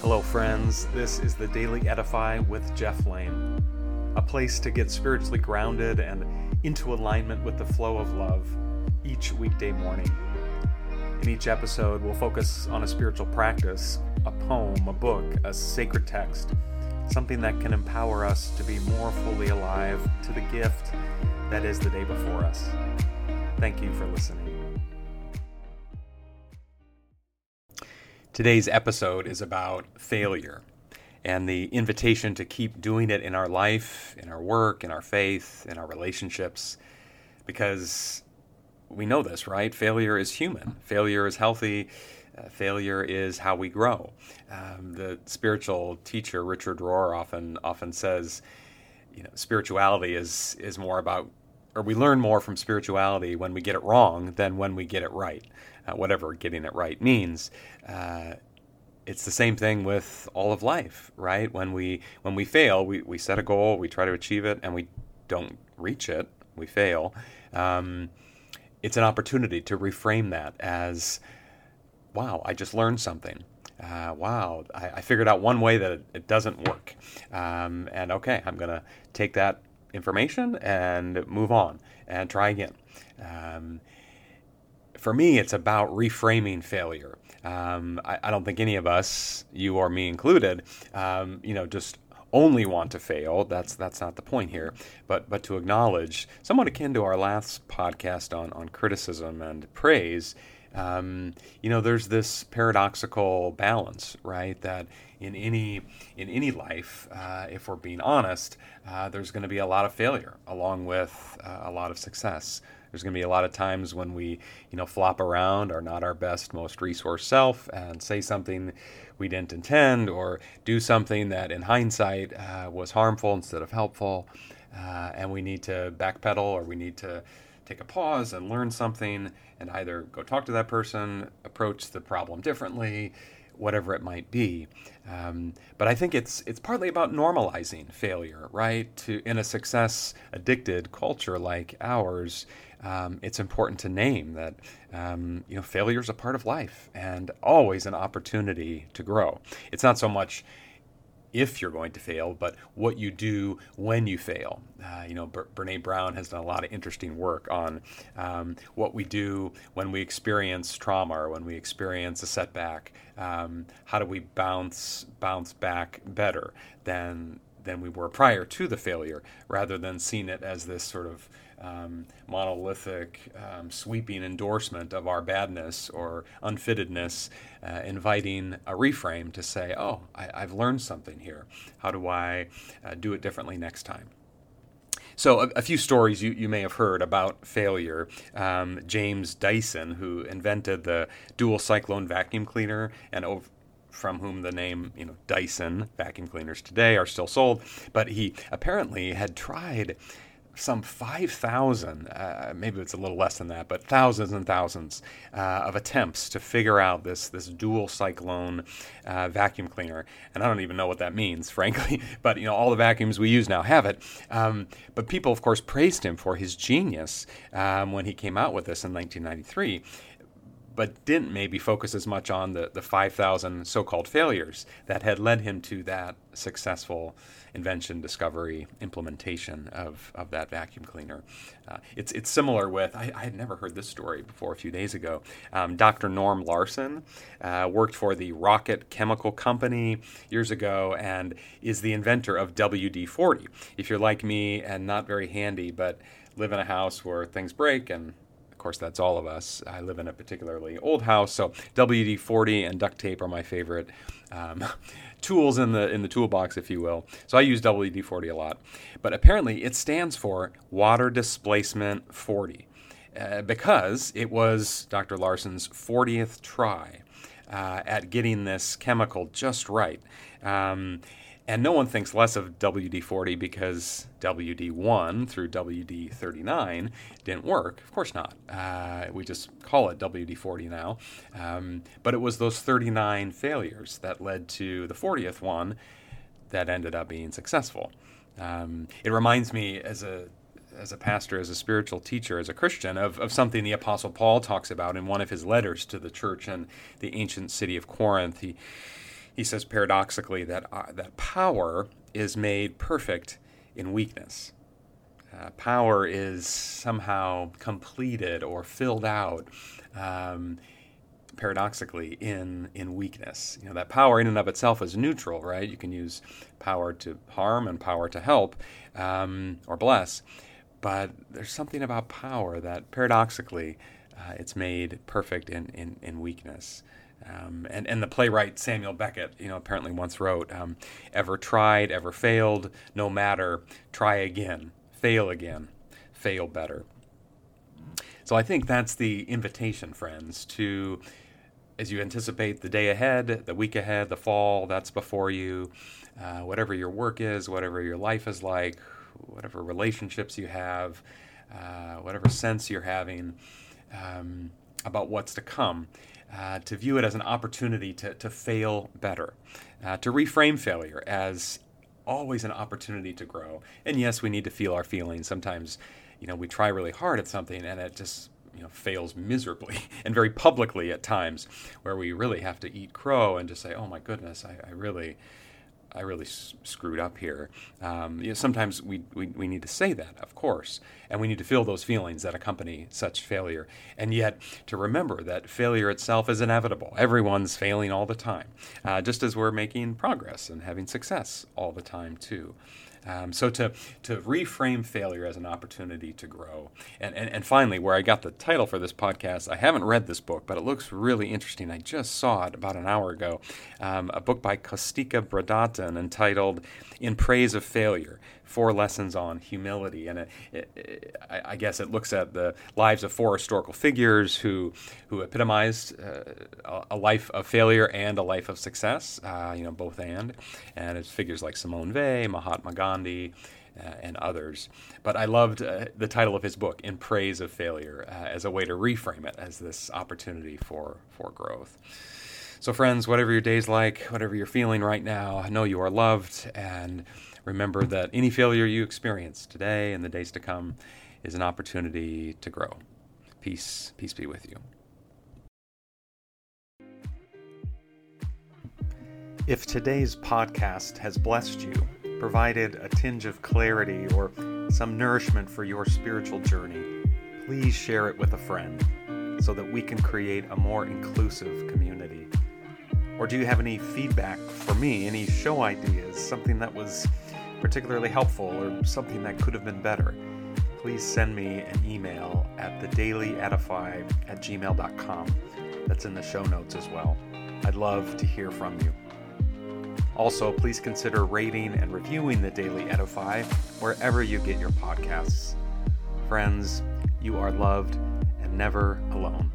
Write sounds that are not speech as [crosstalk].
Hello, friends. This is the Daily Edify with Jeff Lane, a place to get spiritually grounded and into alignment with the flow of love each weekday morning. In each episode, we'll focus on a spiritual practice, a poem, a book, a sacred text, something that can empower us to be more fully alive to the gift that is the day before us. Thank you for listening. Today's episode is about failure and the invitation to keep doing it in our life, in our work, in our faith, in our relationships, because we know this, right? Failure is human, failure is healthy. Uh, failure is how we grow. Um, the spiritual teacher Richard Rohr often often says, you know, spirituality is is more about or we learn more from spirituality when we get it wrong than when we get it right, uh, whatever getting it right means. Uh, it's the same thing with all of life, right? When we when we fail, we, we set a goal, we try to achieve it, and we don't reach it, we fail. Um, it's an opportunity to reframe that as, wow, I just learned something. Uh, wow, I, I, figured out one way that it, it doesn't work. Um, and okay, I'm going to take that information and move on and try again. Um, for me, it's about reframing failure. Um, I, I, don't think any of us, you or me included, um, you know, just only want to fail. That's that's not the point here. But but to acknowledge, somewhat akin to our last podcast on on criticism and praise. Um, you know, there's this paradoxical balance, right? That in any in any life, uh, if we're being honest, uh, there's going to be a lot of failure along with uh, a lot of success. There's going to be a lot of times when we, you know, flop around, are not our best, most resource self, and say something we didn't intend, or do something that, in hindsight, uh, was harmful instead of helpful, uh, and we need to backpedal, or we need to take a pause and learn something, and either go talk to that person, approach the problem differently, whatever it might be. Um, but I think it's it's partly about normalizing failure, right? To in a success addicted culture like ours, um, it's important to name that um, you know failure is a part of life and always an opportunity to grow. It's not so much if you're going to fail, but what you do when you fail. Uh, you know, Brene Brown has done a lot of interesting work on um, what we do when we experience trauma or when we experience a setback. Um, how do we bounce bounce back better than than we were prior to the failure, rather than seeing it as this sort of um, monolithic, um, sweeping endorsement of our badness or unfittedness, uh, inviting a reframe to say, oh, I, have learned something here. How do I uh, do it differently next time? So, a, a, few stories you, you may have heard about failure. Um, James Dyson, who invented the dual cyclone vacuum cleaner and over, from whom the name, you know, Dyson vacuum cleaners today are still sold, but he apparently had tried some 5,000, uh, maybe it's a little less than that, but thousands and thousands uh, of attempts to figure out this, this dual cyclone uh, vacuum cleaner. And I don't even know what that means, [laughs] frankly, but you know, all the vacuums we use now have it. Um, but people, of course, praised him for his genius um, when he came out with this in 1993 but didn't maybe focus as much on the, the 5,000 so called failures that had led him to that successful invention, discovery, implementation of, of that vacuum cleaner. Uh, it's, it's similar with, I, I, had never heard this story before a few days ago. Um, Dr. Norm Larsen uh, worked for the Rocket Chemical Company years ago and is the inventor of WD 40. If you're like me and not very handy, but live in a house where things break and of course, that's all of us. I live in a particularly old house, so WD 40 and duct tape are my favorite um, [laughs] tools in the in the toolbox, if you will. So I use WD 40 a lot. But apparently, it stands for Water Displacement 40 uh, because it was Dr. Larsen's 40th try uh, at getting this chemical just right. Um, and no one thinks less of WD 40 because WD 1 through WD 39 didn't work. Of course not. Uh, we just call it WD 40 now. Um, but it was those 39 failures that led to the 40th one that ended up being successful. Um, it reminds me as a as a pastor, as a spiritual teacher, as a Christian, of, of something the Apostle Paul talks about in one of his letters to the church in the ancient city of Corinth. He He says paradoxically that, uh, that power is made perfect in weakness. Uh, power is somehow completed or filled out um, paradoxically in in weakness. You know that power in and of itself is neutral, right? You can use power to harm and power to help um, or bless, but there's something about power that paradoxically uh, it's made perfect in in, in weakness. Um, and, and the playwright Samuel Beckett, you know, apparently once wrote, um, "Ever tried, ever failed, no matter, try again, fail again, fail better." So I think that's the invitation, friends, to as you anticipate the day ahead, the week ahead, the fall that's before you, uh, whatever your work is, whatever your life is like, whatever relationships you have, uh, whatever sense you're having um, about what's to come, uh, to view it as an opportunity to, to fail better, uh, to reframe failure as always an opportunity to grow. And yes, we need to feel our feelings. Sometimes, you know, we try really hard at something and it just you know, fails miserably [laughs] and very publicly at times, where we really have to eat crow and just say, "Oh my goodness, I, I really, I really s- screwed up here." Um, you know, sometimes we, we we need to say that, of course, and we need to feel those feelings that accompany such failure, and yet to remember that failure itself is inevitable. Everyone's failing all the time, uh, just as we're making progress and having success all the time too. Um, so to, to reframe failure as an opportunity to grow. And, and, and finally, where I got the title for this podcast, I haven't read this book, but it looks really interesting. I just saw it about an hour ago. Um, a book by Costica Bradatan entitled In Praise of Failure four lessons on humility, and it, it, it, I, guess it looks at the lives of four historical figures who who epitomized uh, a life of failure and a life of success. Uh, you know, both and, and it's figures like Simone Weil, Mahatma Gandhi. Uh, and others. But I loved uh, the title of his book, In Praise of Failure, uh, as a way to reframe it as this opportunity for, for growth. So, friends, whatever your day's like, whatever you're feeling right now, I know you are loved and Remember that any failure you experience today and the days to come is an opportunity to grow. Peace, peace be with you. If today's podcast has blessed you, provided a tinge of clarity or some nourishment for your spiritual journey, please share it with a friend so that we can create a more inclusive community. Or do you have any feedback for me, any show ideas, something that was particularly helpful or something that could have been better, please send me an email at thedailyedify at gmail.com. That's in the show notes as well. I'd love to hear from you. Also, please consider rating and reviewing The Daily Edify wherever you get your podcasts. Friends, you are loved and never alone.